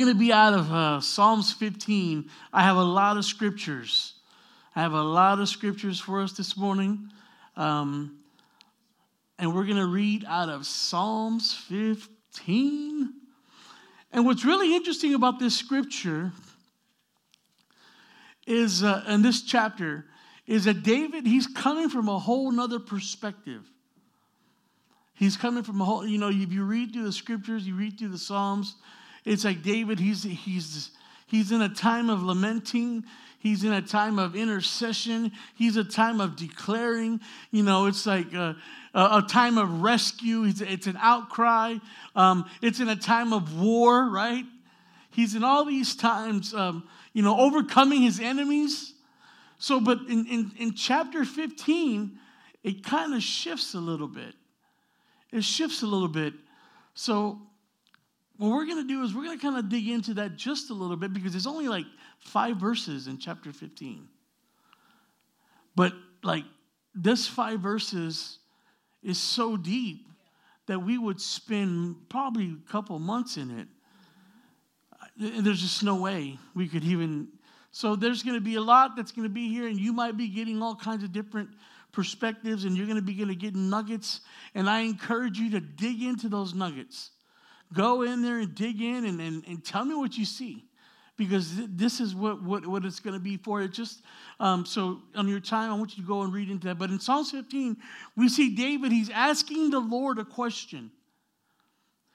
Going to be out of uh, Psalms 15. I have a lot of scriptures. I have a lot of scriptures for us this morning. Um, and we're going to read out of Psalms 15. And what's really interesting about this scripture is, uh, in this chapter, is that David, he's coming from a whole nother perspective. He's coming from a whole, you know, if you read through the scriptures, you read through the Psalms, it's like David, he's, he's, he's in a time of lamenting. He's in a time of intercession. He's a time of declaring. You know, it's like a, a time of rescue. It's, it's an outcry. Um, it's in a time of war, right? He's in all these times, um, you know, overcoming his enemies. So, but in, in, in chapter 15, it kind of shifts a little bit. It shifts a little bit. So, what we're going to do is we're going to kind of dig into that just a little bit because it's only like five verses in chapter 15. But like this five verses is so deep that we would spend probably a couple months in it. Uh, there's just no way we could even. So there's going to be a lot that's going to be here, and you might be getting all kinds of different perspectives, and you're going to be going to get nuggets. And I encourage you to dig into those nuggets Go in there and dig in and, and, and tell me what you see because this is what, what, what it's going to be for. It just um, so on your time, I want you to go and read into that. But in Psalms 15, we see David. He's asking the Lord a question.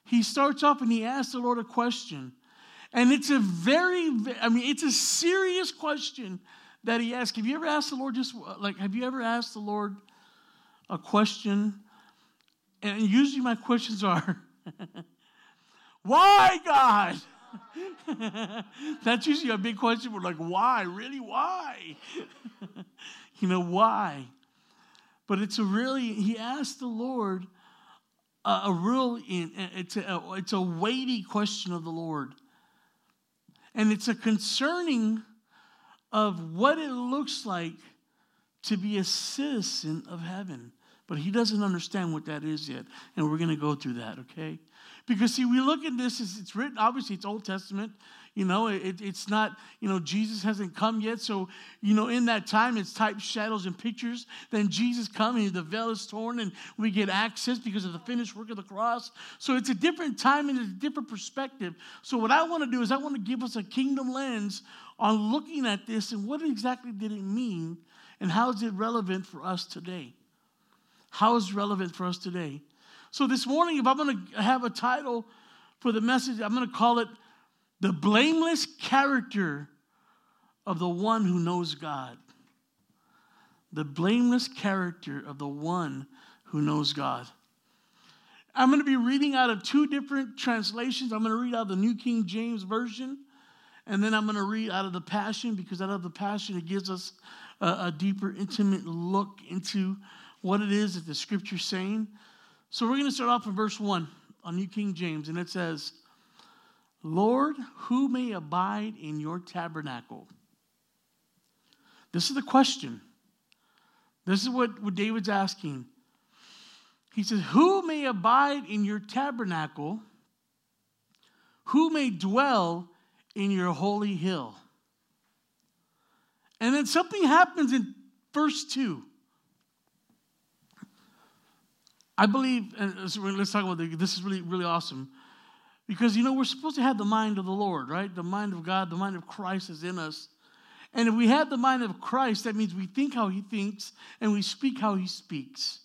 He starts off and he asks the Lord a question, and it's a very, I mean, it's a serious question that he asks. Have you ever asked the Lord just like? Have you ever asked the Lord a question? And usually my questions are. Why, God? That's usually a big question. We're like, why? Really, why? you know, why? But it's a really, he asked the Lord a, a real, it's a, it's a weighty question of the Lord. And it's a concerning of what it looks like to be a citizen of heaven. But he doesn't understand what that is yet. And we're going to go through that, okay? Because, see, we look at this, as it's written, obviously, it's Old Testament. You know, it, it's not, you know, Jesus hasn't come yet. So, you know, in that time, it's types, shadows, and pictures. Then Jesus comes and the veil is torn and we get access because of the finished work of the cross. So it's a different time and a different perspective. So, what I want to do is I want to give us a kingdom lens on looking at this and what exactly did it mean and how is it relevant for us today? How is relevant for us today? So this morning, if I'm going to have a title for the message, I'm going to call it The Blameless Character of the One Who Knows God. The blameless character of the one who knows God. I'm going to be reading out of two different translations. I'm going to read out of the New King James Version, and then I'm going to read out of the Passion because out of the Passion it gives us a, a deeper, intimate look into what it is that the Scripture's saying. So we're going to start off in verse 1 on New King James, and it says, Lord, who may abide in your tabernacle? This is the question. This is what, what David's asking. He says, Who may abide in your tabernacle? Who may dwell in your holy hill? And then something happens in verse 2. I believe, and let's talk about this, this is really, really awesome. Because, you know, we're supposed to have the mind of the Lord, right? The mind of God, the mind of Christ is in us. And if we have the mind of Christ, that means we think how he thinks and we speak how he speaks.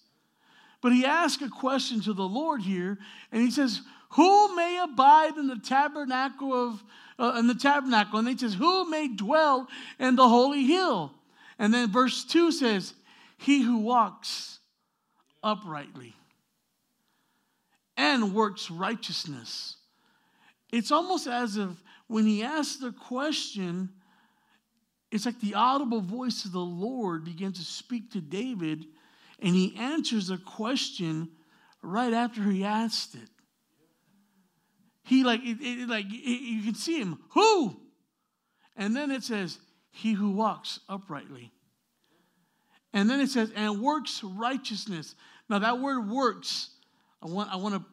But he asks a question to the Lord here, and he says, Who may abide in the tabernacle of uh, in the tabernacle? And he says, Who may dwell in the holy hill? And then verse 2 says, He who walks uprightly and works righteousness. It's almost as if when he asks the question, it's like the audible voice of the Lord begins to speak to David, and he answers the question right after he asked it. He like it, it like it, you can see him who, and then it says he who walks uprightly, and then it says and works righteousness. Now that word works I want, I want to,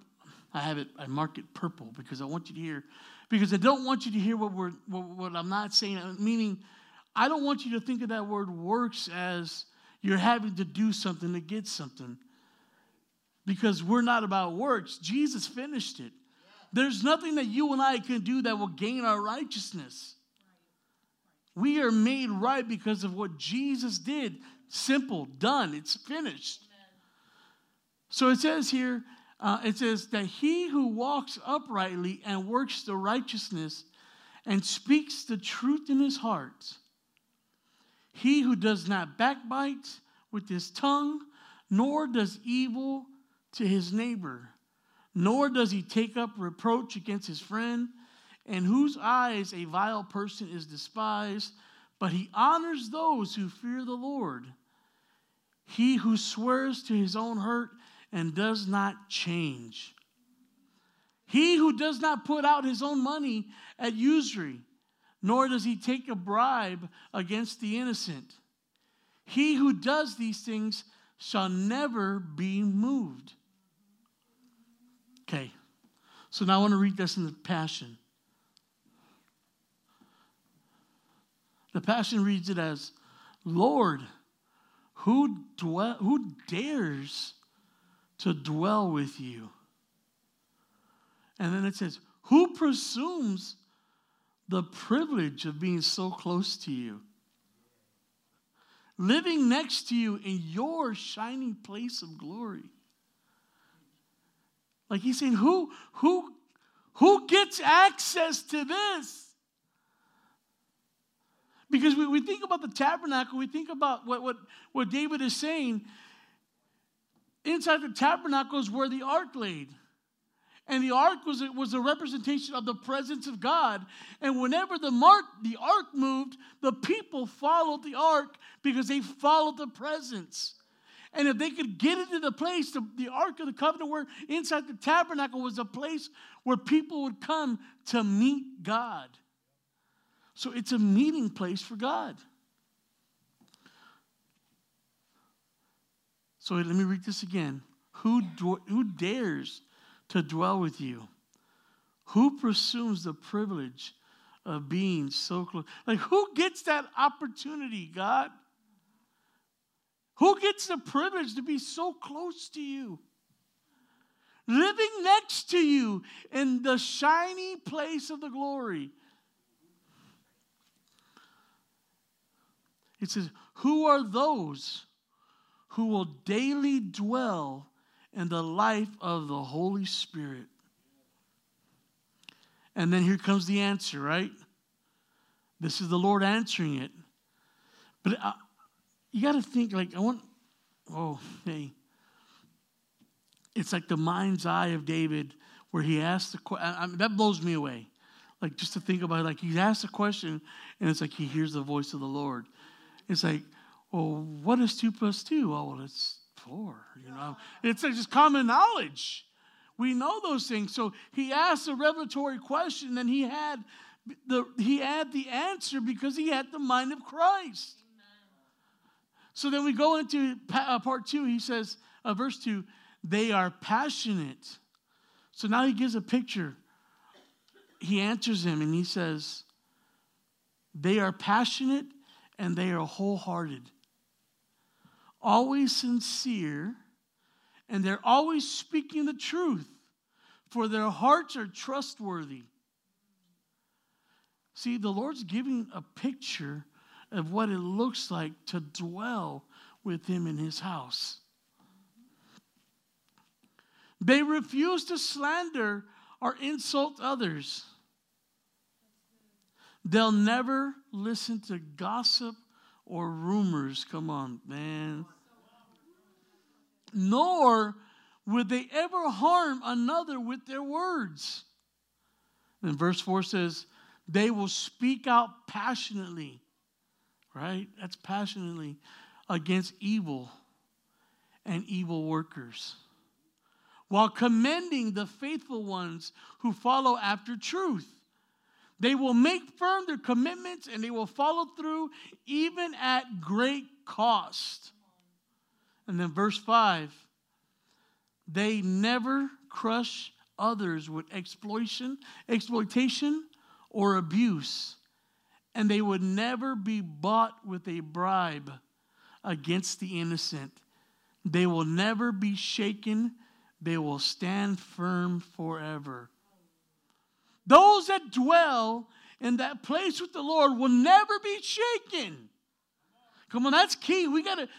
I have it, I mark it purple because I want you to hear. because I don't want you to hear what, we're, what, what I'm not saying, uh, meaning, I don't want you to think of that word works as you're having to do something to get something. Because we're not about works. Jesus finished it. There's nothing that you and I can do that will gain our righteousness. We are made right because of what Jesus did. Simple, done, it's finished. So it says here, uh, it says that he who walks uprightly and works the righteousness and speaks the truth in his heart, he who does not backbite with his tongue, nor does evil to his neighbor, nor does he take up reproach against his friend, in whose eyes a vile person is despised, but he honors those who fear the Lord. He who swears to his own hurt and does not change. He who does not put out his own money at usury, nor does he take a bribe against the innocent. He who does these things shall never be moved. Okay, so now I want to read this in the Passion. The Passion reads it as Lord, who, dwell, who dares to dwell with you. And then it says, Who presumes the privilege of being so close to you? Living next to you in your shining place of glory. Like he's saying, who, who, who gets access to this? Because we, we think about the tabernacle, we think about what, what, what David is saying inside the tabernacle is where the ark laid. And the ark was, was a representation of the presence of God. And whenever the, mark, the ark moved, the people followed the ark because they followed the presence. And if they could get into the place, the, the Ark of the Covenant, where inside the tabernacle was a place where people would come to meet God. So it's a meeting place for God. So let me read this again. Who, who dares to dwell with you? Who presumes the privilege of being so close? Like, who gets that opportunity, God? Who gets the privilege to be so close to you? Living next to you in the shiny place of the glory. It says, Who are those who will daily dwell in the life of the Holy Spirit. And then here comes the answer, right? This is the Lord answering it. But uh, you got to think, like, I want, oh, hey. It's like the mind's eye of David where he asked the question. I mean, that blows me away. Like, just to think about it, like, he asked a question and it's like he hears the voice of the Lord. It's like, well, what is two plus two? Oh, well, it's four. You know, it's just common knowledge. We know those things. So he asked a revelatory question, and he had the he had the answer because he had the mind of Christ. So then we go into uh, part two. He says, uh, verse two, they are passionate. So now he gives a picture. He answers him, and he says, they are passionate and they are wholehearted always sincere, and they're always speaking the truth, for their hearts are trustworthy. See, the Lord's giving a picture of what it looks like to dwell with Him in His house. They refuse to slander or insult others. They'll never listen to gossip or rumors. Come on, man. Nor would they ever harm another with their words. And verse 4 says, they will speak out passionately, right? That's passionately against evil and evil workers, while commending the faithful ones who follow after truth. They will make firm their commitments and they will follow through even at great cost. And then verse 5 they never crush others with exploitation, exploitation or abuse, and they would never be bought with a bribe against the innocent. They will never be shaken, they will stand firm forever. Those that dwell in that place with the Lord will never be shaken. Come on, that's key. We got to.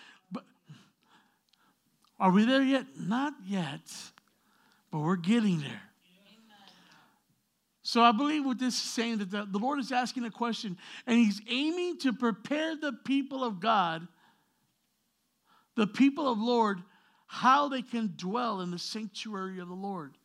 Are we there yet? Not yet, but we're getting there. So I believe what this is saying that the, Lord is asking a question, and He's aiming to prepare the people of God, the people of Lord, how they can dwell in the sanctuary of the Lord.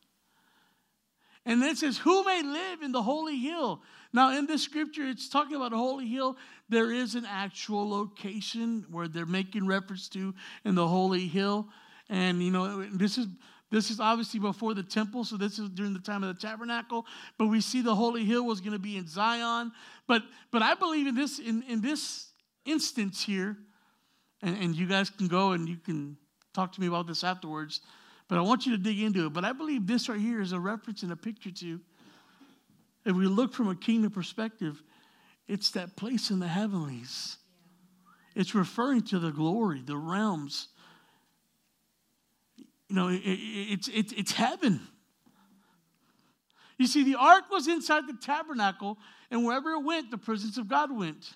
And then it says, Who may live in the holy hill? Now, in this scripture, it's talking about a holy hill. There is an actual location where they're making reference to in the holy hill. And, you know, this is. This is obviously before the temple, so this is during the time of the tabernacle. But we see the holy hill was going to be in Zion. But but I believe in this in, in this instance here, and, and you guys can go and you can talk to me about this afterwards. But I want you to dig into it. But I believe this right here is a reference and a picture to, if we look from a kingdom perspective, it's that place in the heavenlies. It's referring to the glory, the realms. You know, it, it, it's, it, it's heaven. You see, the ark was inside the tabernacle, and wherever it went, the presence of God went.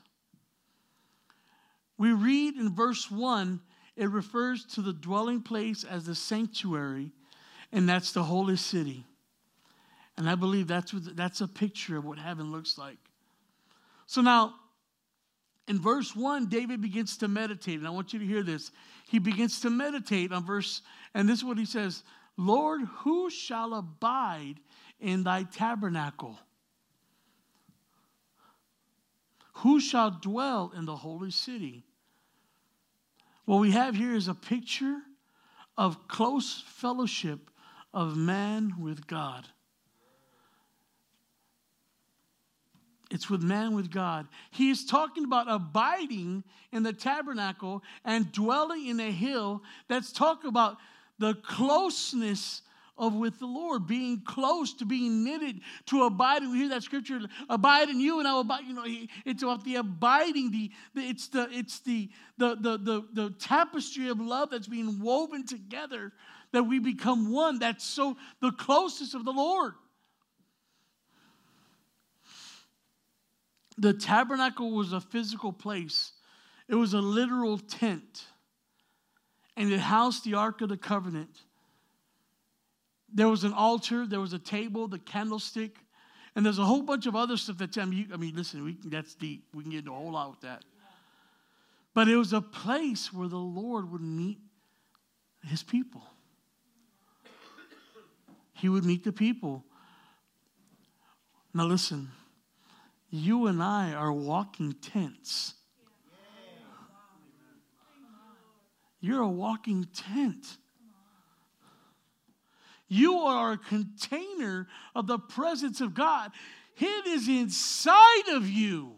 We read in verse 1 it refers to the dwelling place as the sanctuary, and that's the holy city. And I believe that's, what, that's a picture of what heaven looks like. So now, in verse 1, David begins to meditate, and I want you to hear this. He begins to meditate on verse, and this is what he says Lord, who shall abide in thy tabernacle? Who shall dwell in the holy city? What we have here is a picture of close fellowship of man with God. It's with man with God. He is talking about abiding in the tabernacle and dwelling in a hill. That's talk about the closeness of with the Lord, being close to being knitted to abiding. We hear that scripture, abide in you and I will abide. You know, it's about the abiding, the, the it's the it's the, the the the the tapestry of love that's being woven together that we become one. That's so the closest of the Lord. The tabernacle was a physical place. It was a literal tent. And it housed the Ark of the Covenant there was an altar, there was a table, the candlestick, and there's a whole bunch of other stuff that I mean, I mean listen, we, that's deep. We can get into a whole lot with that. But it was a place where the Lord would meet his people. He would meet the people. Now, listen, you and I are walking tents. You're a walking tent. You are a container of the presence of God. It is inside of you.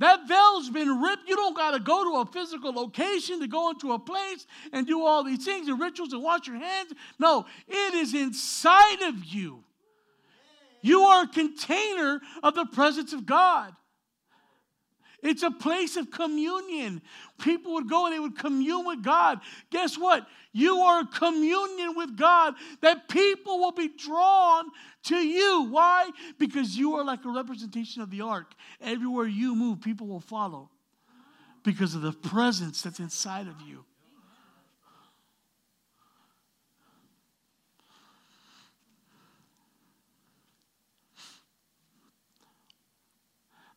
That veil's been ripped. You don't got to go to a physical location to go into a place and do all these things and rituals and wash your hands. No, it is inside of you. You are a container of the presence of God. It's a place of communion. People would go and they would commune with God. Guess what? You are a communion with God that people will be drawn to you. Why? Because you are like a representation of the ark. Everywhere you move, people will follow because of the presence that's inside of you.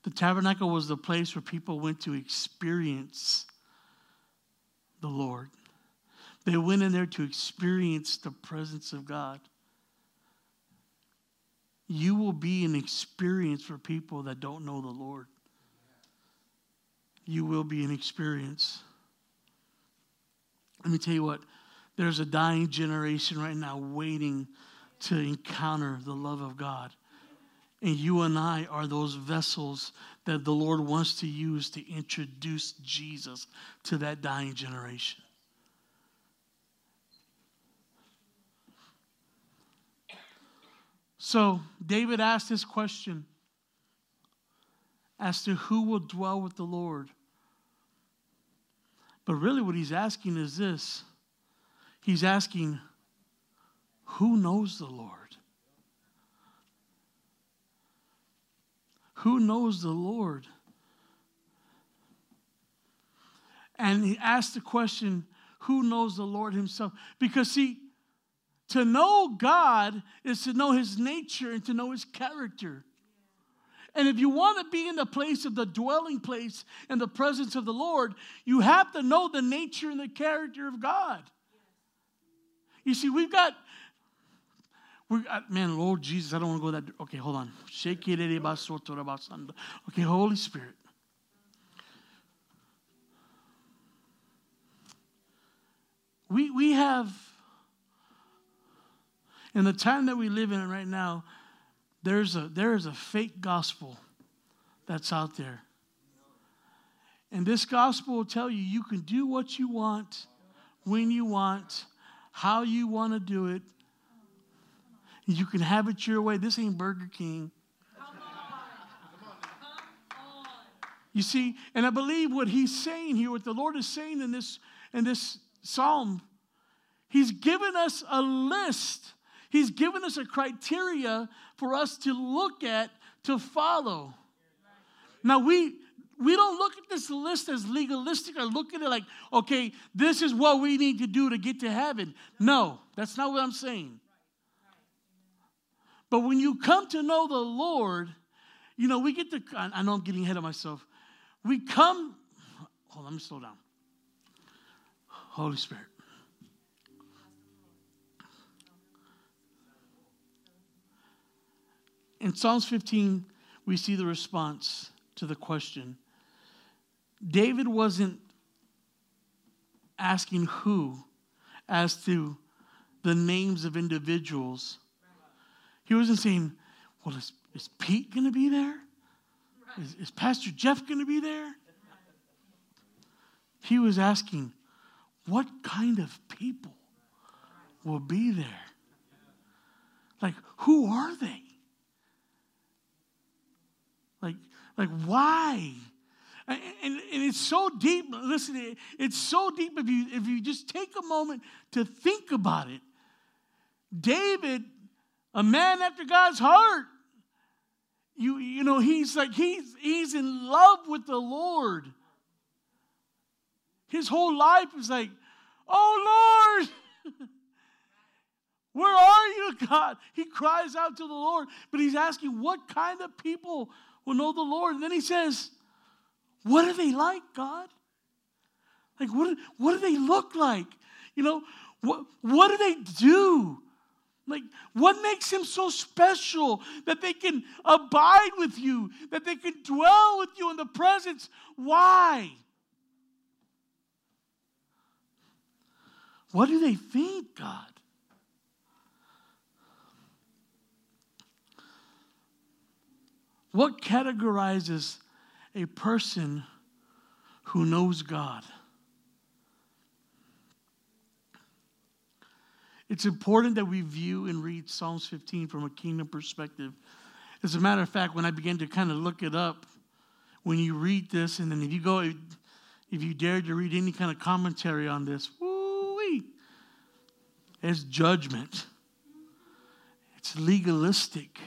The tabernacle was the place where people went to experience the Lord. They went in there to experience the presence of God. You will be an experience for people that don't know the Lord. You will be an experience. Let me tell you what, there's a dying generation right now waiting to encounter the love of God. And you and I are those vessels that the Lord wants to use to introduce Jesus to that dying generation. So David asked this question as to who will dwell with the Lord. But really, what he's asking is this He's asking, who knows the Lord? Who knows the Lord? And he asked the question, who knows the Lord himself? Because, see, to know God is to know his nature and to know his character. And if you want to be in the place of the dwelling place and the presence of the Lord, you have to know the nature and the character of God. You see, we've got, we got, man, Lord Jesus, I don't want to go that. Okay, hold on. Okay, Holy Spirit. We, we have, in the time that we live in right now, there's a, there is a fake gospel that's out there. And this gospel will tell you you can do what you want, when you want, how you want to do it. You can have it your way. This ain't Burger King. You see, and I believe what he's saying here, what the Lord is saying in this, in this psalm, he's given us a list. He's given us a criteria for us to look at, to follow. Now, we, we don't look at this list as legalistic or look at it like, okay, this is what we need to do to get to heaven. No, that's not what I'm saying. But when you come to know the Lord, you know, we get to, I know I'm getting ahead of myself. We come, hold on, let me slow down. Holy Spirit. In Psalms 15, we see the response to the question David wasn't asking who as to the names of individuals. He wasn't saying, well, is, is Pete going to be there? Is, is Pastor Jeff going to be there? He was asking, what kind of people will be there? Like, who are they? Like, like why? And, and, and, it's so deep. Listen, it's so deep if you if you just take a moment to think about it. David, a man after God's heart, you you know he's like he's he's in love with the Lord. His whole life is like, oh Lord. Where are you, God? He cries out to the Lord, but he's asking, What kind of people will know the Lord? And then he says, what are they like, God? Like, what, what do they look like? You know, what, what do they do? Like, what makes him so special that they can abide with you, that they can dwell with you in the presence? Why? What do they think, God? What categorizes a person who knows God. It's important that we view and read Psalms 15 from a kingdom perspective. As a matter of fact, when I began to kind of look it up, when you read this, and then if you go, if you dare to read any kind of commentary on this, woo it's judgment. It's legalistic.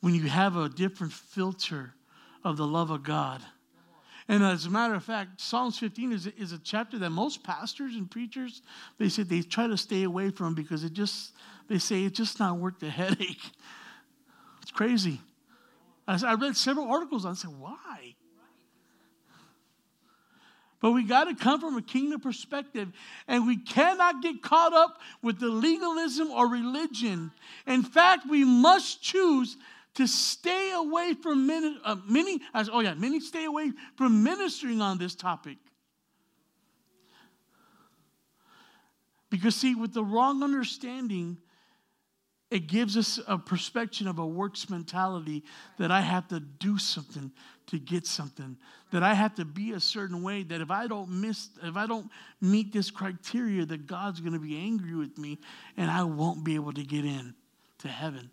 When you have a different filter of the love of God. And as a matter of fact, Psalms 15 is, is a chapter that most pastors and preachers, they say they try to stay away from because it just, they say it's just not worth the headache. It's crazy. I, read several articles it. I said, why? But we got to come from a kingdom perspective, and we cannot get caught up with the legalism or religion. In fact, we must choose to stay away from many, uh, many oh yeah, many stay away from ministering on this topic. Because, see, with the wrong understanding, it gives us a perspective of a works mentality that I have to do something to get something, that I have to be a certain way, that if I don't miss, if I don't meet this criteria, that God's to be angry with me and I won't be able to get in to heaven.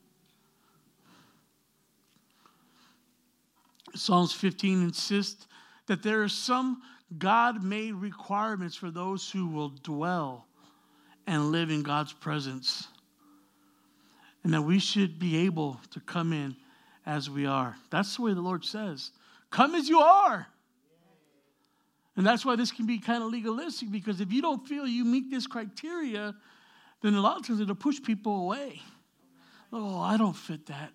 Psalms 15 insists that there are some God made requirements for those who will dwell and live in God's presence. And that we should be able to come in as we are. That's the way the Lord says. Come as you are. And that's why this can be kind of legalistic because if you don't feel you meet this criteria, then a lot of times it'll push people away. Oh, I don't fit that.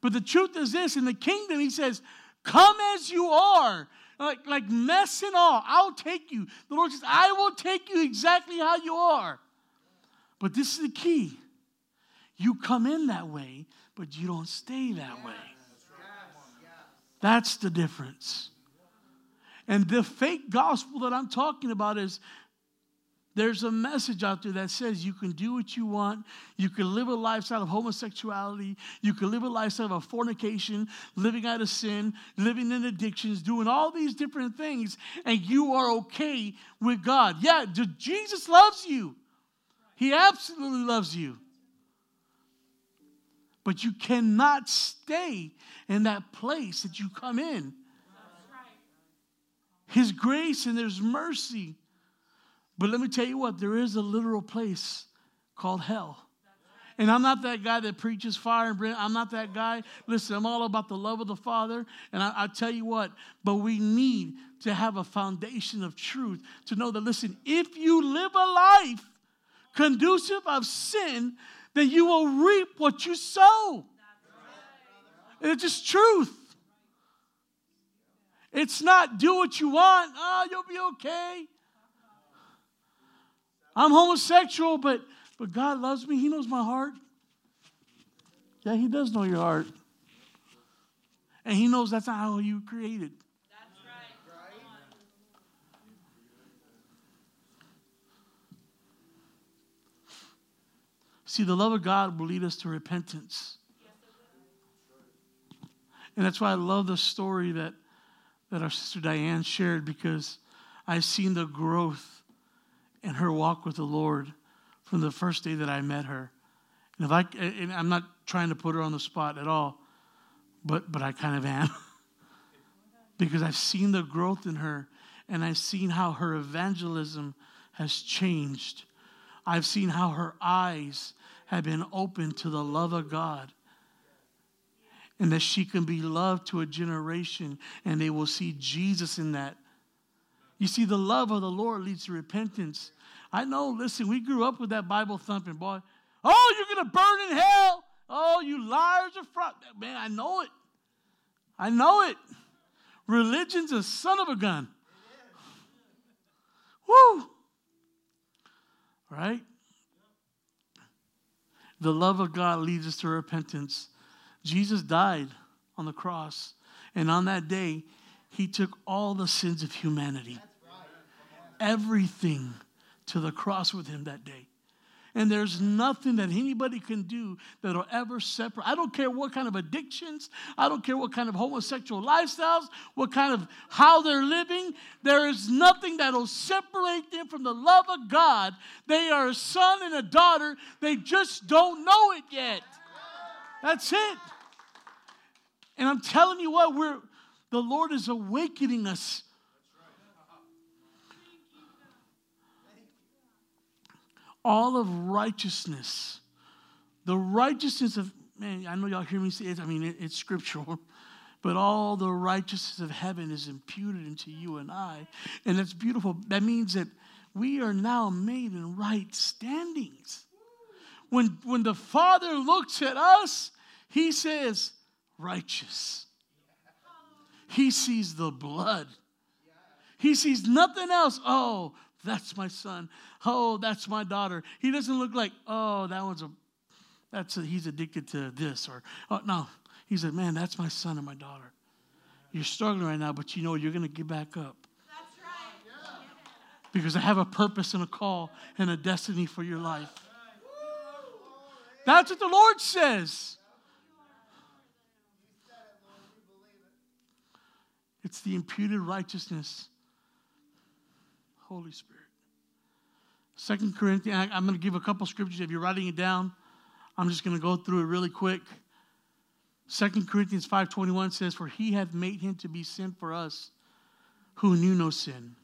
But the truth is this in the kingdom, he says, Come as you are. Like, like mess and all. I'll take you. The Lord says, I will take you exactly how you are. But this is the key. You come in that way, but you don't stay that way. That's the difference. And the fake gospel that I'm talking about is there's a message out there that says you can do what you want. You can live a lifestyle of homosexuality. You can live a lifestyle of fornication, living out of sin, living in addictions, doing all these different things, and you are okay with God. Yeah, Jesus loves you. He absolutely loves you. But you cannot stay in that place that you come in. His grace and there's mercy but let me tell you what, there is a literal place called hell. And I'm not that guy that preaches fire and brimstone. I'm not that guy. Listen, I'm all about the love of the Father. And I, I, tell you what, but we need to have a foundation of truth to know that, listen, if you live a life conducive of sin, then you will reap what you sow. It's just truth. It's not do what you want. Oh, you'll be okay. I'm homosexual, but, but God loves me. He knows my heart. Yeah, He does know your heart. And He knows that's how you were created. See, the love of God will lead us to repentance. And that's why I love the story that, that our sister Diane shared because I've seen the growth in her walk with the Lord from the first day that I met her. And if I, and I'm not trying to put her on the spot at all, but but I kind of am, because I've seen the growth in her, and I've seen how her evangelism has changed. I've seen how her eyes have been opened to the love of God. And that she can be loved to a generation and they will see Jesus in that. You see, the love of the Lord leads to repentance. I know, listen, we grew up with that Bible thumping, boy. Oh, you're going to burn in hell. Oh, you liars are fraud. Man, I know it. I know it. Religion's a son of a gun. Woo! Right? The love of God leads us to repentance. Jesus died on the cross, and on that day, he took all the sins of humanity. Everything to the cross with him that day. And there's nothing that anybody can do that'll ever separate. I don't care what kind of addictions, I don't care what kind of homosexual lifestyles, what kind of how they're living. There is nothing that'll separate them from the love of God. They are a son and a daughter. They just don't know it yet. That's it. And I'm telling you what, we're the Lord is awakening us all of righteousness, the righteousness of, man, I know y'all hear me say it, I mean, it, it's scriptural, but all the righteousness of heaven is imputed into you and I. And that's beautiful. That means that we are now made in right standings. When, when the Father looks at us, he says, righteous. He sees the blood. He sees nothing else. Oh, that's my son. Oh, that's my daughter. He doesn't look like, oh, that one's a, that's a, he's addicted to this or, oh, no. He said, man, that's my son and my daughter. You're struggling right now, but you know you're going to get back up. That's right. Because I have a purpose and a call and a destiny for your life. That's what the Lord says. It's the imputed righteousness Holy Spirit. Second Corinthians, I'm going to give a couple scriptures. If you're writing it down, I'm just going to go through it really quick. 2 Corinthians 5.21 says, For he hath made him to be sin for us, who knew no sin,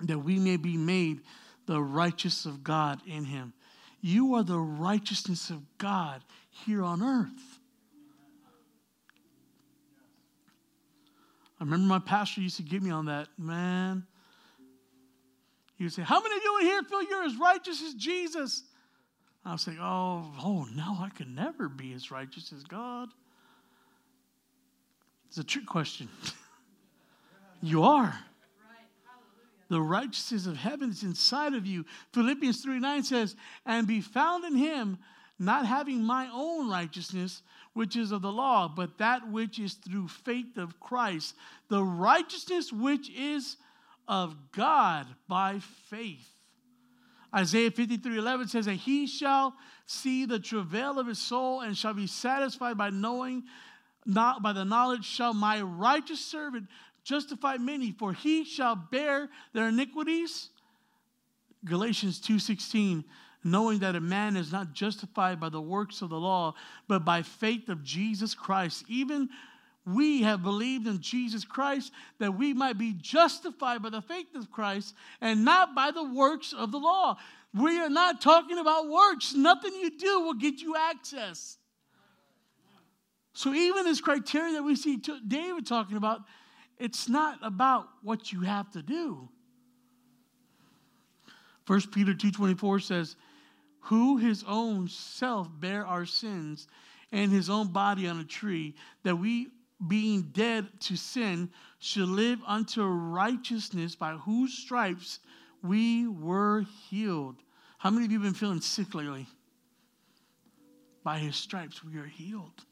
that we may be made the righteous of God in him. You are the righteousness of God here on earth. I remember my pastor used to get me on that. Man, would say, How many of you in here feel you're as righteous as Jesus? I was like, Oh, oh no, I can never be as righteous as God. It's a trick question. you are. The righteousness of heaven is inside of you. Philippians 3 9 says, And be found in him, not having my own righteousness, which is of the law, but that which is through faith of Christ, the righteousness which is of God by faith. Isaiah 53 11 says that he shall see the travail of his soul and shall be satisfied by knowing, not by the knowledge shall my righteous servant justify many, for he shall bear their iniquities. Galatians 2:16 knowing that a man is not justified by the works of the law, but by faith of Jesus Christ. Even we have believed in Jesus Christ that we might be justified by the faith of Christ and not by the works of the law. We are not talking about works. Nothing you do will get you access. So, even this criteria that we see David talking about, it's not about what you have to do. 1 Peter 2:24 says, who his own self bare our sins and his own body on a tree, that we, being dead to sin, should live unto righteousness, by whose stripes we were healed. How many of you have been feeling sick lately? By his stripes we are healed.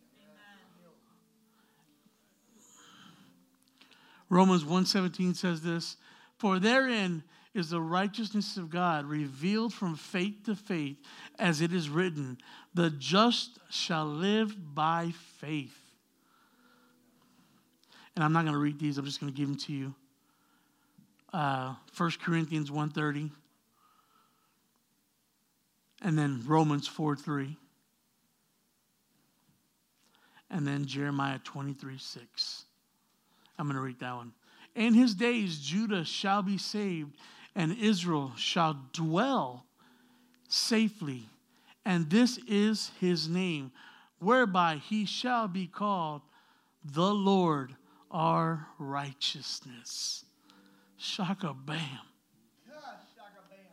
Romans 1:17 says this, for therein is the righteousness of God revealed from faith to faith, as it is written, the just shall live by faith. And I'm not going to read these, I'm just going to give them to you. Uh, 1 Corinthians 1.30 and then Romans 4 3. And then Jeremiah 23 6. I'm going to read that one. In his days, Judah shall be saved, and Israel shall dwell safely. And this is his name, whereby he shall be called the Lord our righteousness. Shaka bam.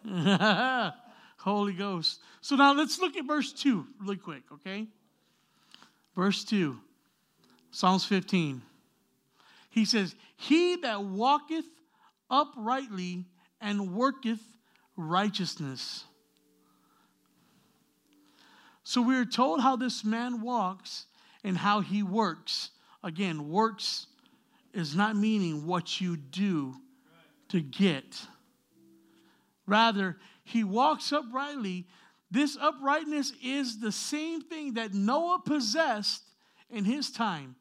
Holy Ghost. So now let's look at verse 2 really quick, okay? Verse 2, Psalms 15. He says, He that walketh uprightly and worketh righteousness. So we are told how this man walks and how he works. Again, works is not meaning what you do to get. Rather, he walks uprightly. This uprightness is the same thing that Noah possessed in his time.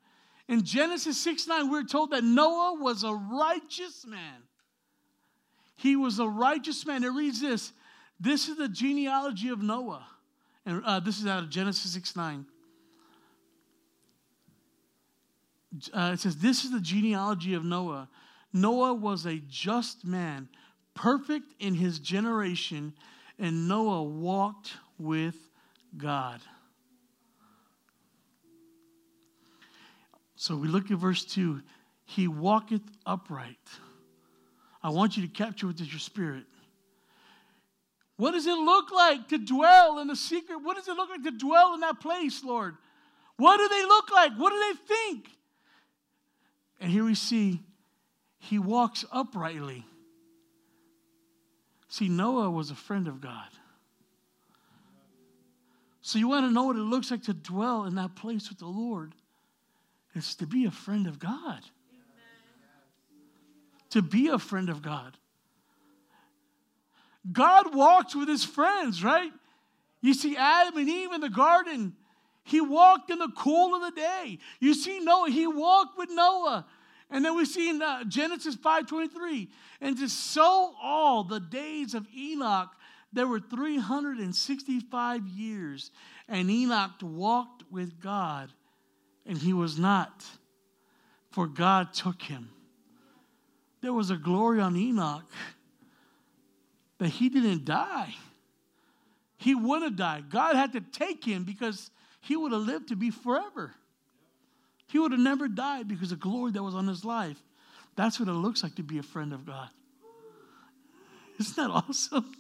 In Genesis 6 9, we're told that Noah was a righteous man. He was a righteous man. It reads this this is the genealogy of Noah. And uh, this is out of Genesis 6 9. Uh, it says, This is the genealogy of Noah. Noah was a just man, perfect in his generation, and Noah walked with God. So we look at verse 2 He walketh upright. I want you to capture with your spirit. What does it look like to dwell in the secret? What does it look like to dwell in that place, Lord? What do they look like? What do they think? And here we see he walks uprightly. See, Noah was a friend of God. So you want to know what it looks like to dwell in that place with the Lord? It's to be a friend of God to be a friend of God. God walked with his friends, right? You see Adam and Eve in the garden. He walked in the cool of the day. You see Noah, he walked with Noah. And then we see in uh, Genesis 5:23, and to so all the days of Enoch, there were 365 years, and Enoch walked with God, and he was not, for God took him. There was a glory on Enoch that he didn't die. He would have died. God had to take him because he would have lived to be forever. He would have never died because of the glory that was on his life. That's what it looks like to be a friend of God. Isn't that awesome?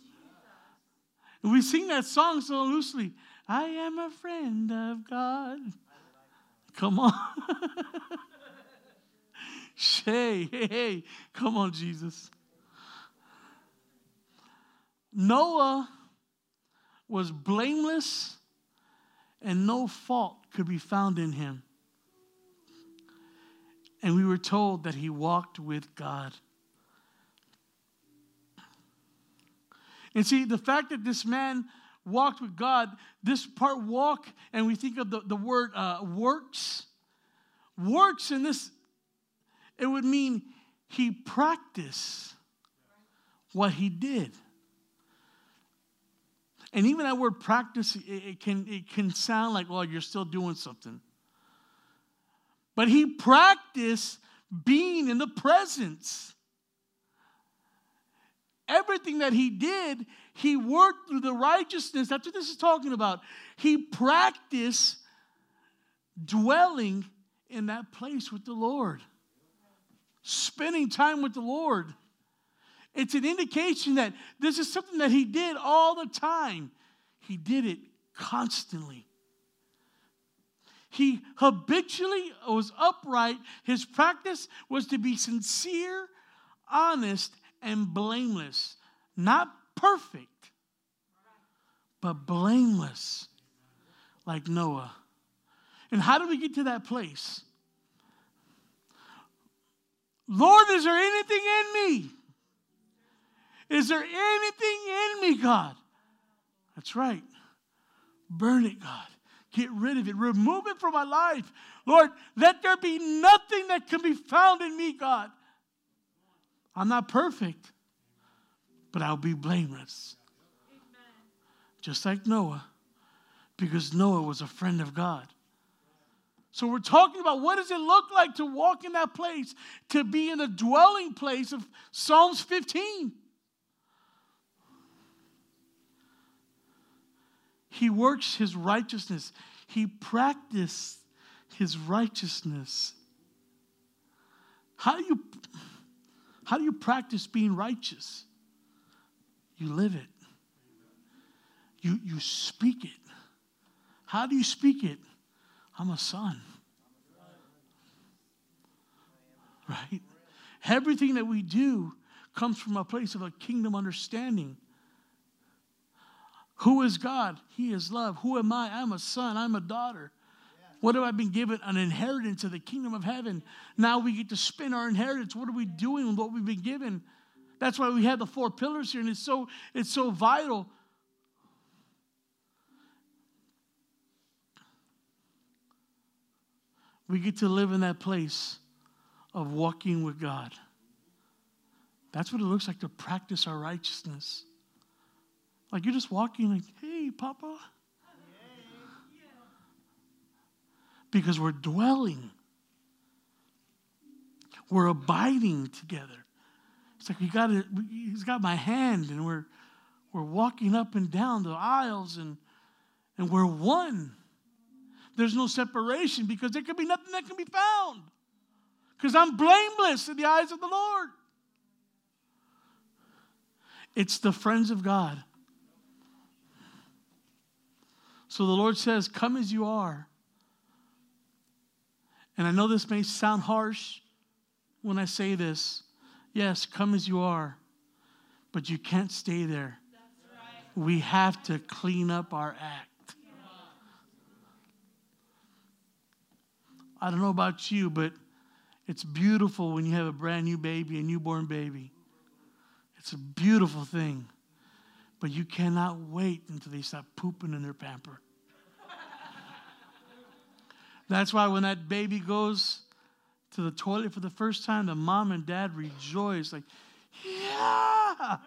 We sing that song so loosely. I am a friend of God. Come on. hey, hey, hey. Come on, Jesus. Noah was blameless and no fault could be found in him. And we were told that he walked with God. And see, the fact that this man walked with God, this part walk, and we think of the, the word uh, works. Works in this, it would mean he practiced what he did. And even that word practice, it, it, can, it can sound like, well, you're still doing something. But he practiced being in the presence. Everything that he did, he worked through the righteousness. That's what this is talking about. He practiced dwelling in that place with the Lord, spending time with the Lord. It's an indication that this is something that he did all the time. He did it constantly. He habitually was upright. His practice was to be sincere, honest, and blameless. Not perfect, but blameless, like Noah. And how do we get to that place? Lord, is there anything in me? Is there anything in me, God? That's right. Burn it, God. Get rid of it. Remove it from my life. Lord, let there be nothing that can be found in me, God. I'm not perfect, but I'll be blameless. Amen. Just like Noah, because Noah was a friend of God. So we're talking about what does it look like to walk in that place, to be in the dwelling place of Psalms 15. He works his righteousness. He practiced his righteousness. How do you how do you practice being righteous? You live it. You you speak it. How do you speak it? I'm a son. Right? Everything that we do comes from a place of a kingdom understanding. Who is God? He is love. Who am I? I'm a son. I'm a daughter. What have I been given? An inheritance of the kingdom of heaven. Now we get to spin our inheritance. What are we doing with what we've been given? That's why we have the four pillars here, and it's so it's so vital. We get to live in that place of walking with God. That's what it looks like to practice our righteousness. Like you're just walking, like, hey, Papa. Because we're dwelling, we're abiding together. It's like we got it, he's got my hand, and we're we're walking up and down the aisles, and and we're one. There's no separation because there could be nothing that can be found. Because I'm blameless in the eyes of the Lord. It's the friends of God so the Lord says, Come as you are. And I know this may sound harsh when I say this. Yes, come as you are, but you can't stay there. Right. We have to clean up our act. I don't know about you, but it's beautiful when you have a brand new baby, a newborn baby. It's a beautiful thing. But you cannot wait until they stop pooping in their pamper. That's why when that baby goes to the toilet for the first time, the mom and dad rejoice, like, yeah. Hallelujah.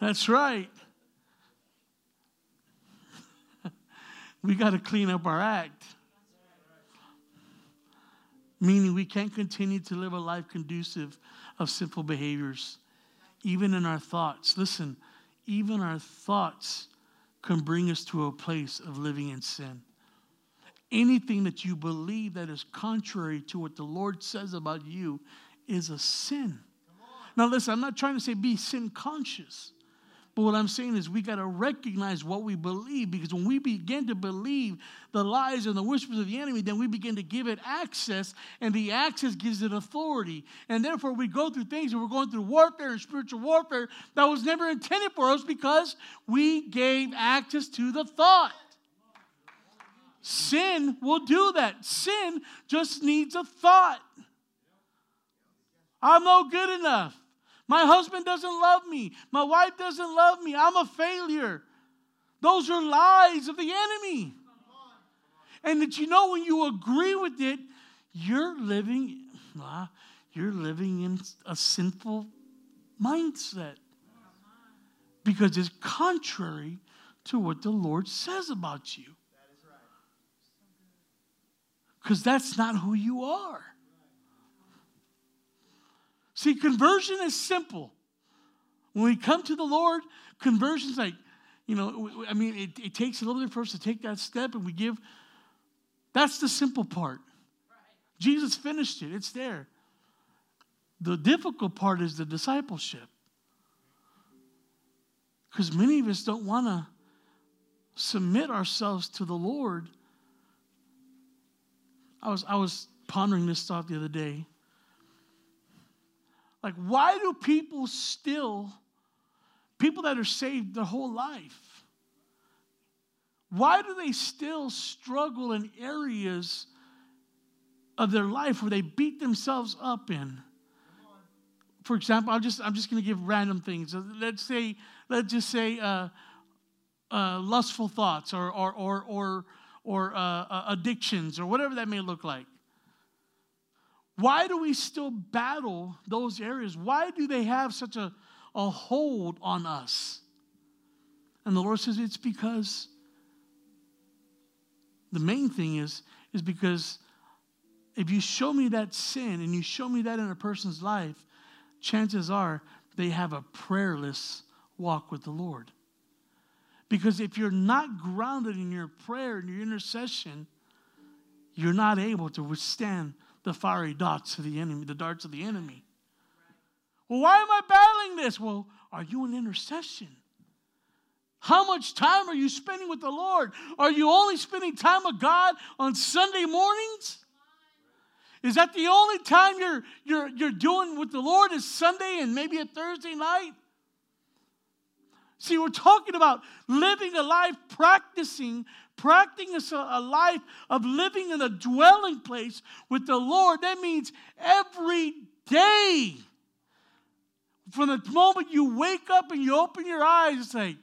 That's right. we got to clean up our act. meaning we can't continue to live a life conducive of sinful behaviors, even in our thoughts. Listen, even our thoughts can bring us to a place of living in sin. Anything that you believe that is contrary to what the Lord says about you is a sin. Now, listen, I'm not trying to say be sin conscious. But what I'm saying is we got to recognize what we believe because when we begin to believe the lies and the whispers of the enemy, then we begin to give it access, and the access gives it authority. And therefore, we go through things and we're going through warfare and spiritual warfare that was never intended for us because we gave access to the thought. Sin will do that. Sin just needs a thought. I'm no good enough. My husband doesn't love me. My wife doesn't love me. I'm a failure. Those are lies of the enemy. And that you know when you agree with it, you're living you're living in a sinful mindset. Because it's contrary to what the Lord says about you. Because that's not who you are. See, conversion is simple. When we come to the Lord, conversion's like, you know, I mean, it, it, takes a little bit for us to take that step and we give. That's the simple part. Jesus finished it, it's there. The difficult part is the discipleship. Because many of us don't want to submit ourselves to the Lord. I was, I was pondering this thought the other day. Like, why do people still, people that are saved their whole life, why do they still struggle in areas of their life where they beat themselves up in? For example, I'm just I'm just going to give random things. Let's say let's just say uh, uh, lustful thoughts or or or or, or uh, uh addictions or whatever that may look like. Why do we still battle those areas? Why do they have such a, a hold on us? And the Lord says it's because the main thing is, is because if you show me that sin and you show me that in a person's life, chances are they have a prayerless walk with the Lord. Because if you're not grounded in your prayer and your intercession, you're not able to withstand the fiery darts of the enemy, the darts of the enemy. Well, why am I battling this? Well, are you in intercession? How much time are you spending with the Lord? Are you only spending time with God on Sunday mornings? Is that the only time you're, you're, you're doing with the Lord is Sunday and maybe a Thursday night? See, we're talking about living a life practicing practicing a life of living in a dwelling place with the Lord, that means every day. From the moment you wake up and you open your eyes and say,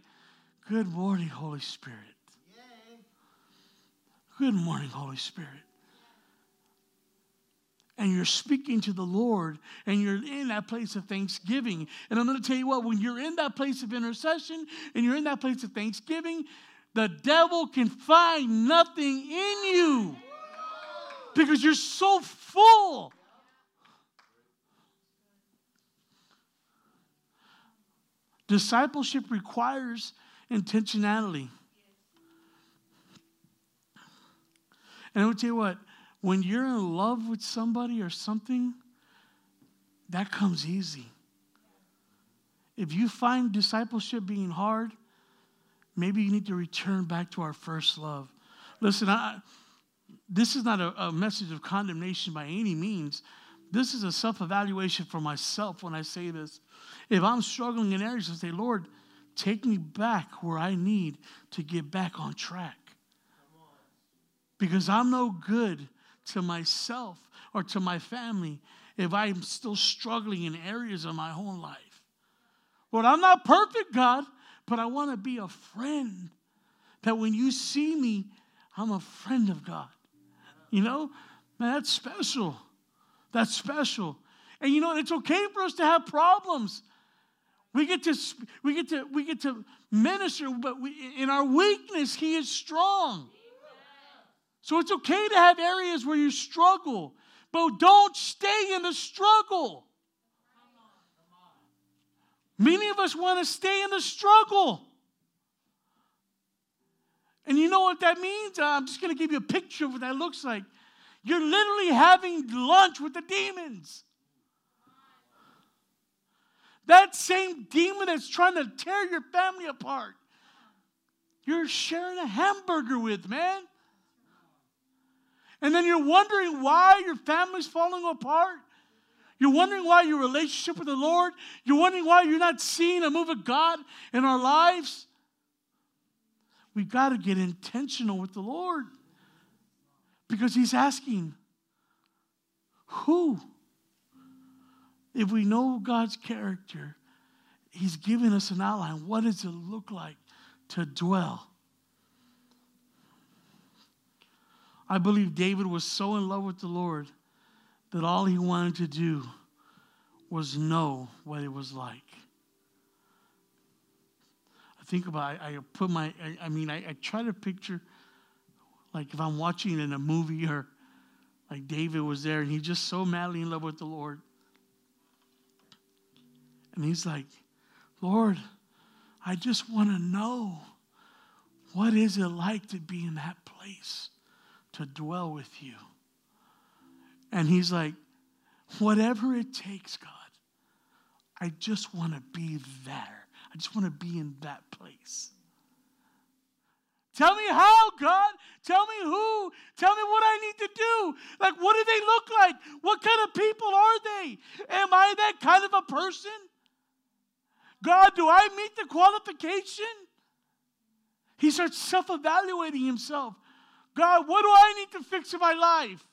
Good morning, Holy Spirit. Good morning, Holy Spirit. And you're speaking to the Lord and you're in that place of thanksgiving. And I'm going to tell you what, when you're in that place of intercession and you're in that place of thanksgiving, the devil can find nothing in you because you're so full. Discipleship requires intentionality. And I will tell you what, when you're in love with somebody or something, that comes easy. If you find discipleship being hard, maybe you need to return back to our first love. Listen, I, this is not a, a message of condemnation by any means. This is a self evaluation for myself when I say this. If I'm struggling in areas, I say, Lord, take me back where I need to get back on track. Because I'm no good to myself or to my family if I'm still struggling in areas of my own life. Lord, I'm not perfect, God but I want to be a friend. That when you see me, I'm a friend of God. You know, man, that's special. That's special. And you know, it's okay for us to have problems. We get to we get to we get to minister, but we, in our weakness, He is strong. So it's okay to have areas where you struggle, but don't stay in the struggle. Many of us want to stay in the struggle. And you know what that means? Uh, I'm just going to give you a picture of what that looks like. You're literally having lunch with the demons. That same demon that's trying to tear your family apart, you're sharing a hamburger with, man. And then you're wondering why your family's falling apart. You're wondering why your relationship with the Lord, you're wondering why you're not seeing a move of God in our lives. We've got to get intentional with the Lord because He's asking, Who? If we know God's character, He's given us an outline. What does it look like to dwell? I believe David was so in love with the Lord that all he wanted to do was know what it was like. I think about I, put my I, I mean I, I, try to picture like if I'm watching in a movie or like David was there and he's just so madly in love with the Lord. And he's like, Lord, I just want to know what is it like to be in that place, to dwell with you. And he's like, whatever it takes, God, I just want to be there. I just want to be in that place. Tell me how, God. Tell me who. Tell me what I need to do. Like, what do they look like? What kind of people are they? Am I that kind of a person? God, do I meet the qualification? He starts self evaluating himself. God, what do I need to fix in my life?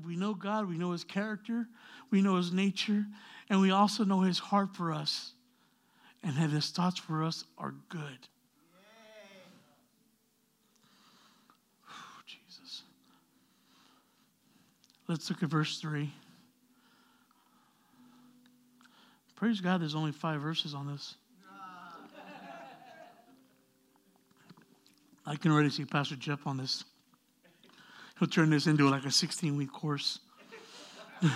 If we know God, we know His character, we know His nature, and we also know His heart for us, and that His thoughts for us are good. Jesus. Let's look at verse 3. Praise God, there's only five verses on this. I can already see Pastor Jeff on this. He'll turn this into like a 16 week course.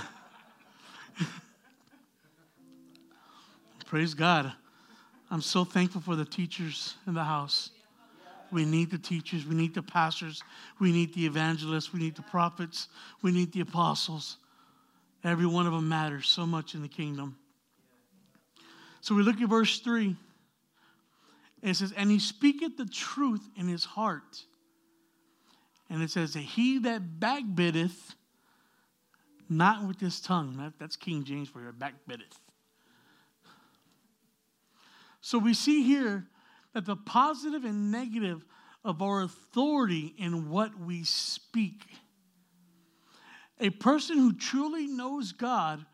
Praise God. I'm so thankful for the teachers in the house. We need the teachers, we need the pastors, we need the evangelists, we need the prophets, we need the apostles. Every one of them matters so much in the kingdom. So we look at verse 3. It says, And he speaketh the truth in his heart and it says, He that backbitteth, not with his tongue. That, that's King James for your backbitteth. So we see here that the positive and negative of our authority in what we speak. A person who truly knows God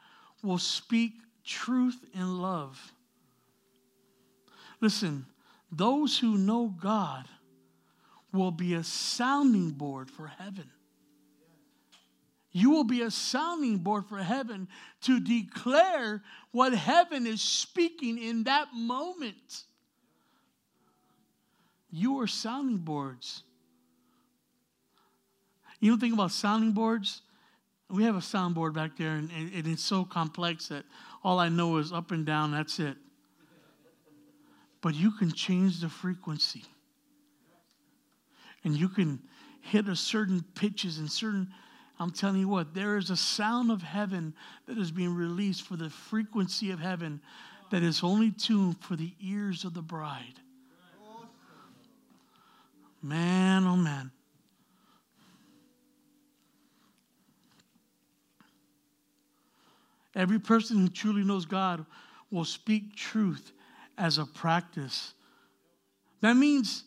will speak truth in love. Listen, those who know God will be a sounding board for heaven. You will be a sounding board for heaven to declare what heaven is speaking in that moment. You are sounding boards. You don't think about sounding boards? We have a soundboard back there, and it is so complex that all I know is up and down, that's it. But you can change the frequency and you can hit a certain pitches and certain I'm telling you what, there is a sound of heaven that is being released for the frequency of heaven that is only tuned for the ears of the bride. Man, oh man. Every person who truly knows God will speak truth as a practice. That means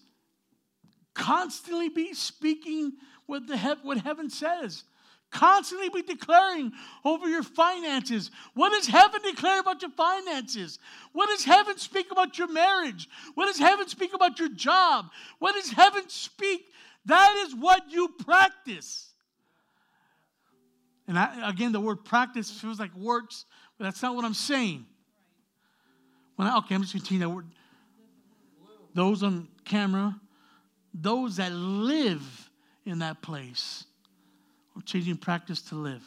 Constantly be speaking what, the he- what heaven says. Constantly be declaring over your finances. What does heaven declare about your finances? What does heaven speak about your marriage? What does heaven speak about your job? What does heaven speak? That is what you practice. And I, again, the word practice feels like works, but that's not what I'm saying. When I, okay, I'm just continue that word. Those on camera, those that live in that place. We're changing practice to live.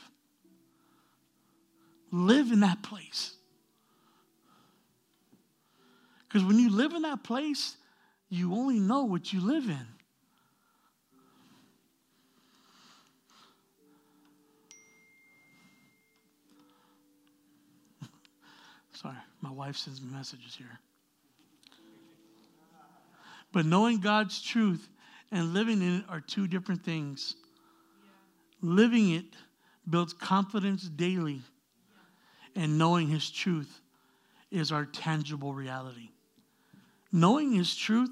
Live in that place. Because when you live in that place, you only know what you live in. Sorry, my wife sends me messages here. But knowing God's truth and living in it are two different things. Yeah. Living it builds confidence daily, yeah. and knowing His truth is our tangible reality. Knowing His truth,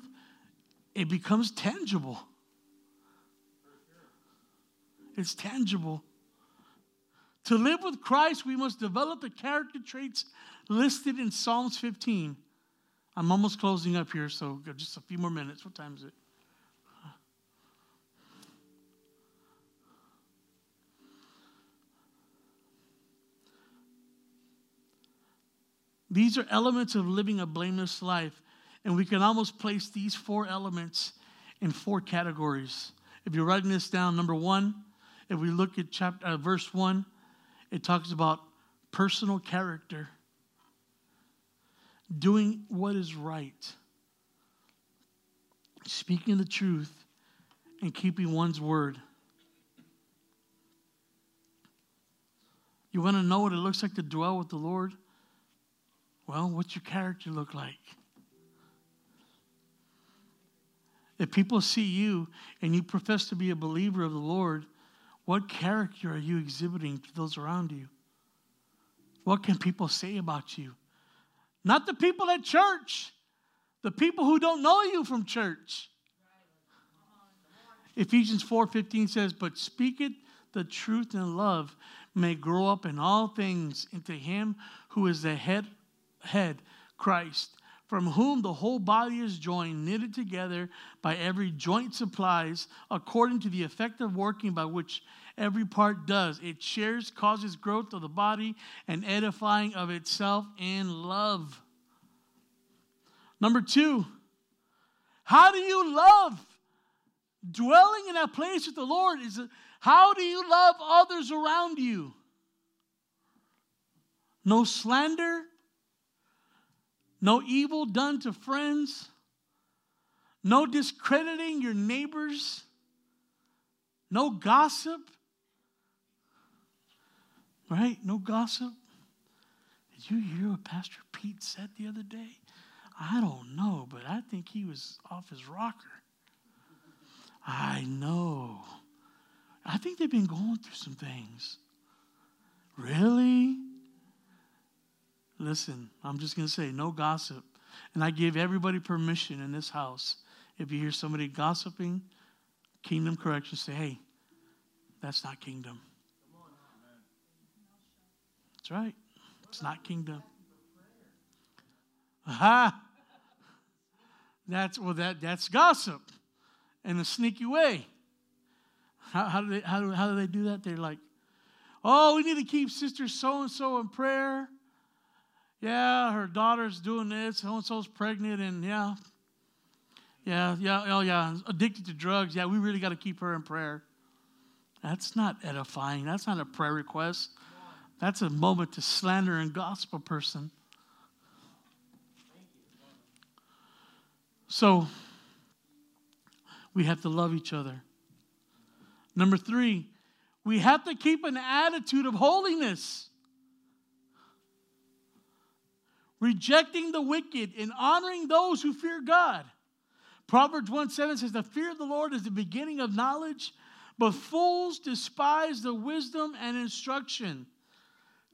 it becomes tangible. It's tangible. To live with Christ, we must develop the character traits listed in Psalms 15 I'm almost closing up here, so just a few more minutes. What time is it? These are elements of living a blameless life, and we can almost place these four elements in four categories. If you're writing this down, number one, if we look at chapter uh, verse one, it talks about personal character doing what is right, speaking the truth, and keeping one's word. You want to know what it looks like to dwell with the Lord? Well, what's your character look like? If people see you and you profess to be a believer of the Lord, what character are you exhibiting to those around you? What can people say about you? Not the people at church, the people who don't know you from church. Ephesians 4:15 says, "But speak it the truth in love may grow up in all things into him who is the head head Christ, from whom the whole body is joined, knitted together by every joint supplies, according to the effective working by which every part does. It shares, causes growth of the body and edifying of itself in love. Number two, how do you love? Dwelling in that place with the Lord is how do you love others around you? No slander, no evil done to friends, no discrediting your neighbors, no gossip, Right? No gossip. Did you hear what Pastor Pete said the other day? I don't know, but I think he was off his rocker. I know. I think they've been going through some things. Really? Listen, I'm just going to say no gossip. And I give everybody permission in this house. If you hear somebody gossiping, kingdom correction, say, hey, that's not kingdom. That's right. It's not kingdom. Aha. That's well that that's gossip in a sneaky way. How, how do they how do, how do they do that? They're like, oh, we need to keep sister so and so in prayer. Yeah, her daughter's doing this, so and so's pregnant, and yeah. Yeah, yeah, oh yeah, addicted to drugs. Yeah, we really got to keep her in prayer. That's not edifying. That's not a prayer request. That's a moment to slander and gossip a person. So, we have to love each other. Number three, we have to keep an attitude of holiness. Rejecting the wicked and honoring those who fear God. Proverbs 1 7 says, The fear of the Lord is the beginning of knowledge, but fools despise the wisdom and instruction.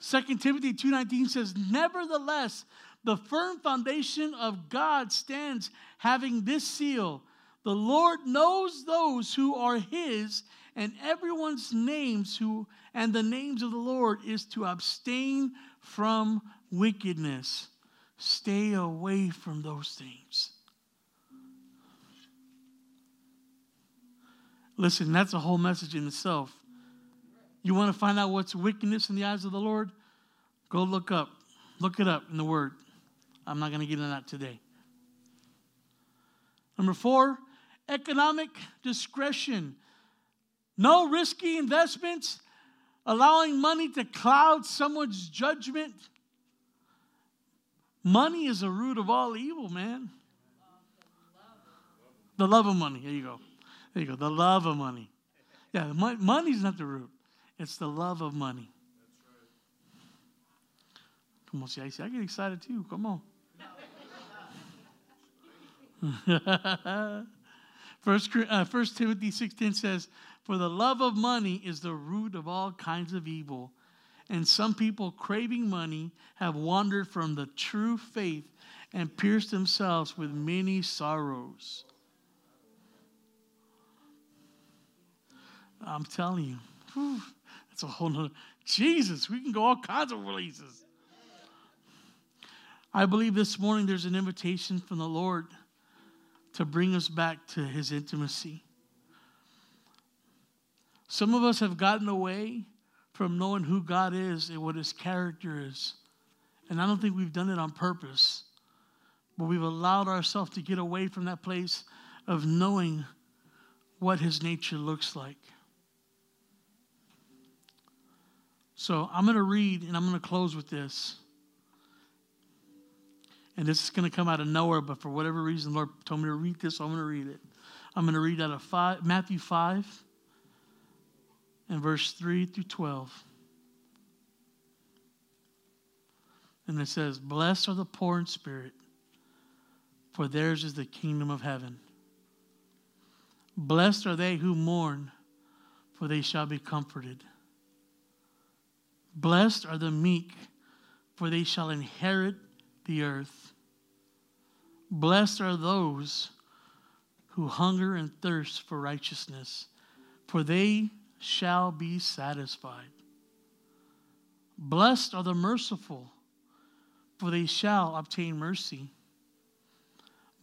2 Timothy 2:19 says, "Nevertheless, the firm foundation of God stands having this seal: the Lord knows those who are his, and everyone's names who and the names of the Lord is to abstain from wickedness. Stay away from those things." Listen, that's a whole message in itself. You want to find out what's wickedness in the eyes of the Lord? Go look up. Look it up in the Word. I'm not going to get into that today. Number four, economic discretion, no risky investments, allowing money to cloud someone's judgment. Money is the root of all evil, man. The love of money. There you go. There you go. The love of money. Yeah, money's not the root. It's the love of money. Come on, see, I, see, I get excited too. Come on. First, uh, First Timothy 6.10 says, For the love of money is the root of all kinds of evil, and some people craving money have wandered from the true faith and pierced themselves with many sorrows. I'm telling you, whew, that's a whole nother. Jesus, we can go all kinds of releases. I believe this morning there's an invitation from the Lord to bring us back to his intimacy. Some of us have gotten away from knowing who God is and what his character is. And I don't think we've done it on purpose, but we've allowed ourselves to get away from that place of knowing what his nature looks like. So I'm going to read and I'm going to close with this. And this is going to come out of nowhere, but for whatever reason, Lord told me to read this, so I'm going to read it. I'm going to read out of five, Matthew 5 and verse 3 through 12. And it says, Blessed are the poor in spirit, for theirs is the kingdom of heaven. Blessed are they who mourn, for they shall be comforted. Blessed are the meek, for they shall inherit the earth. Blessed are those who hunger and thirst for righteousness, for they shall be satisfied. Blessed are the merciful, for they shall obtain mercy.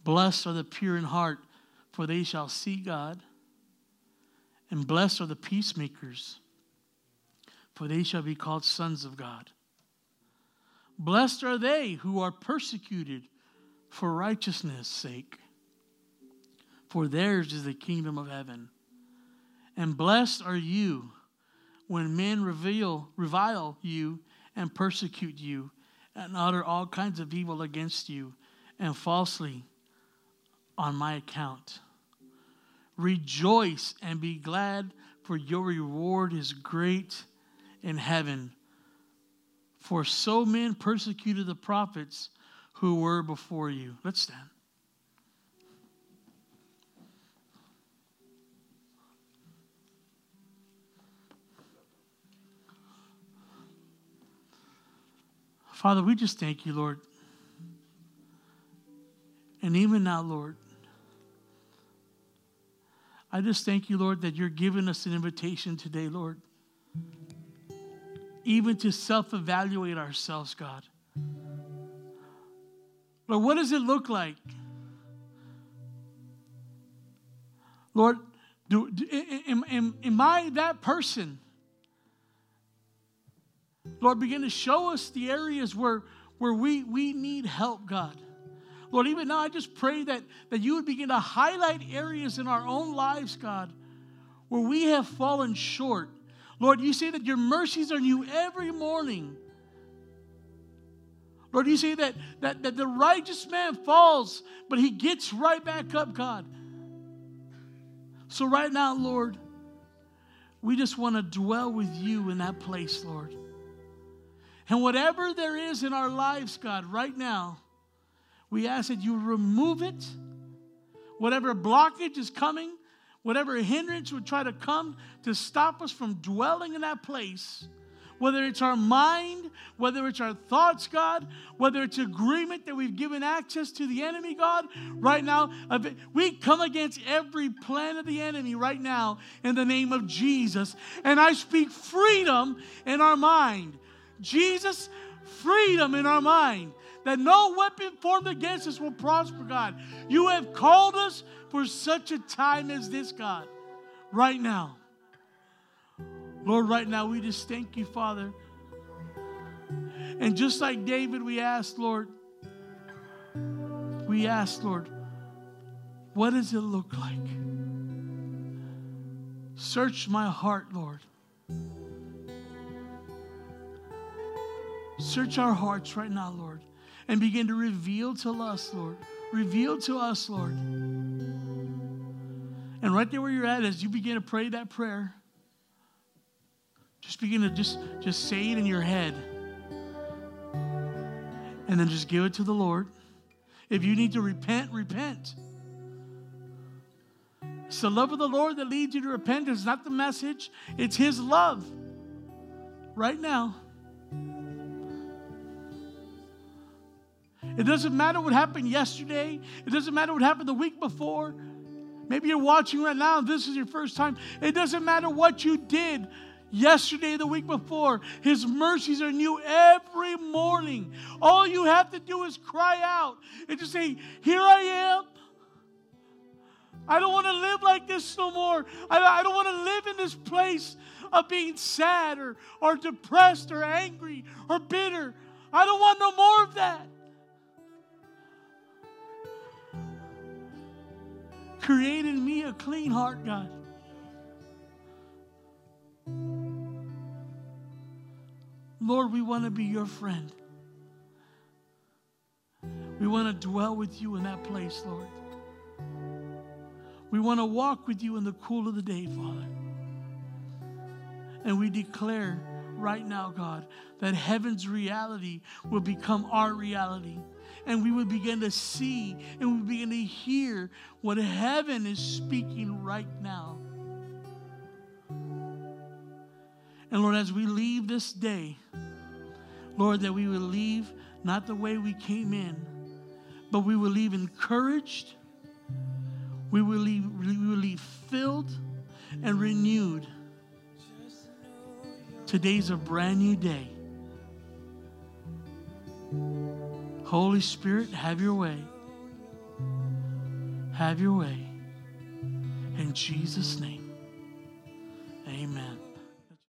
Blessed are the pure in heart, for they shall see God. And blessed are the peacemakers, for they shall be called sons of God. Blessed are they who are persecuted for righteousness' sake, for theirs is the kingdom of heaven. And blessed are you when men reveal, revile you and persecute you and utter all kinds of evil against you and falsely on my account. Rejoice and be glad, for your reward is great in heaven for so men persecuted the prophets who were before you. Let's stand. Father, we just thank you, Lord. And even now, Lord, I just thank you, Lord, that you're giving us an invitation today, Lord even to self evaluate ourselves, God. Lord, what does it look like? Lord, do, do am, am, am I that person? Lord, begin to show us the areas where, where we, we need help, God. Lord, even now I just pray that, that you would begin to highlight areas in our own lives, God, where we have fallen short Lord, you say that your mercies are new every morning. Lord, you say that, that, that the righteous man falls, but he gets right back up, God. So, right now, Lord, we just want to dwell with you in that place, Lord. And whatever there is in our lives, God, right now, we ask that you remove it. Whatever blockage is coming, whatever hindrance would try to come to stop us from dwelling in that place, whether it's our mind, whether it's our thoughts, God, whether it's agreement that we've given access to the enemy, God, right now, we come against every plan of the enemy right now in the name of Jesus. And I speak freedom in our mind. Jesus, freedom in our mind that no weapon formed against us will prosper, God. You have called us for such a time as this, God, right now. Lord, right now, we just thank you, Father. And just like David, we ask, Lord, we ask, Lord, What does it look like? Search my heart, Lord. Search our hearts right now, Lord, and begin to reveal to us, Lord. Reveal to us, Lord. And right there where you're at, as you begin to pray that prayer, just begin to just, just say it in your head. And then just give it to the Lord. If you need to repent, repent. It's the love of the Lord that leads you to repent. It's not the message, it's His love. Right now. It doesn't matter what happened yesterday. It doesn't matter what happened the week before. Maybe you're watching right now, this is your first time. It doesn't matter what you did yesterday, the week before. His mercies are new every morning. All you have to do is cry out and just say, Here I am. I don't want to live like this no more. I, don't want to live in this place of being sad or, or depressed or angry or bitter. I don't want no more of that. Create in me a clean heart, God. Lord, we want to be your friend. We want to dwell with you in that place, Lord. We want to walk with you in the cool of the day, Father. And we declare right now, God, that heaven's reality will become our reality. And we would begin to see and we would begin to hear what heaven is speaking right now. And Lord, as we leave this day, Lord, that we will leave not the way we came in, but we will leave encouraged, we will leave, we will leave filled and renewed. Today's a brand new day. Holy Spirit, have your way. Have your way. In Jesus' name, amen.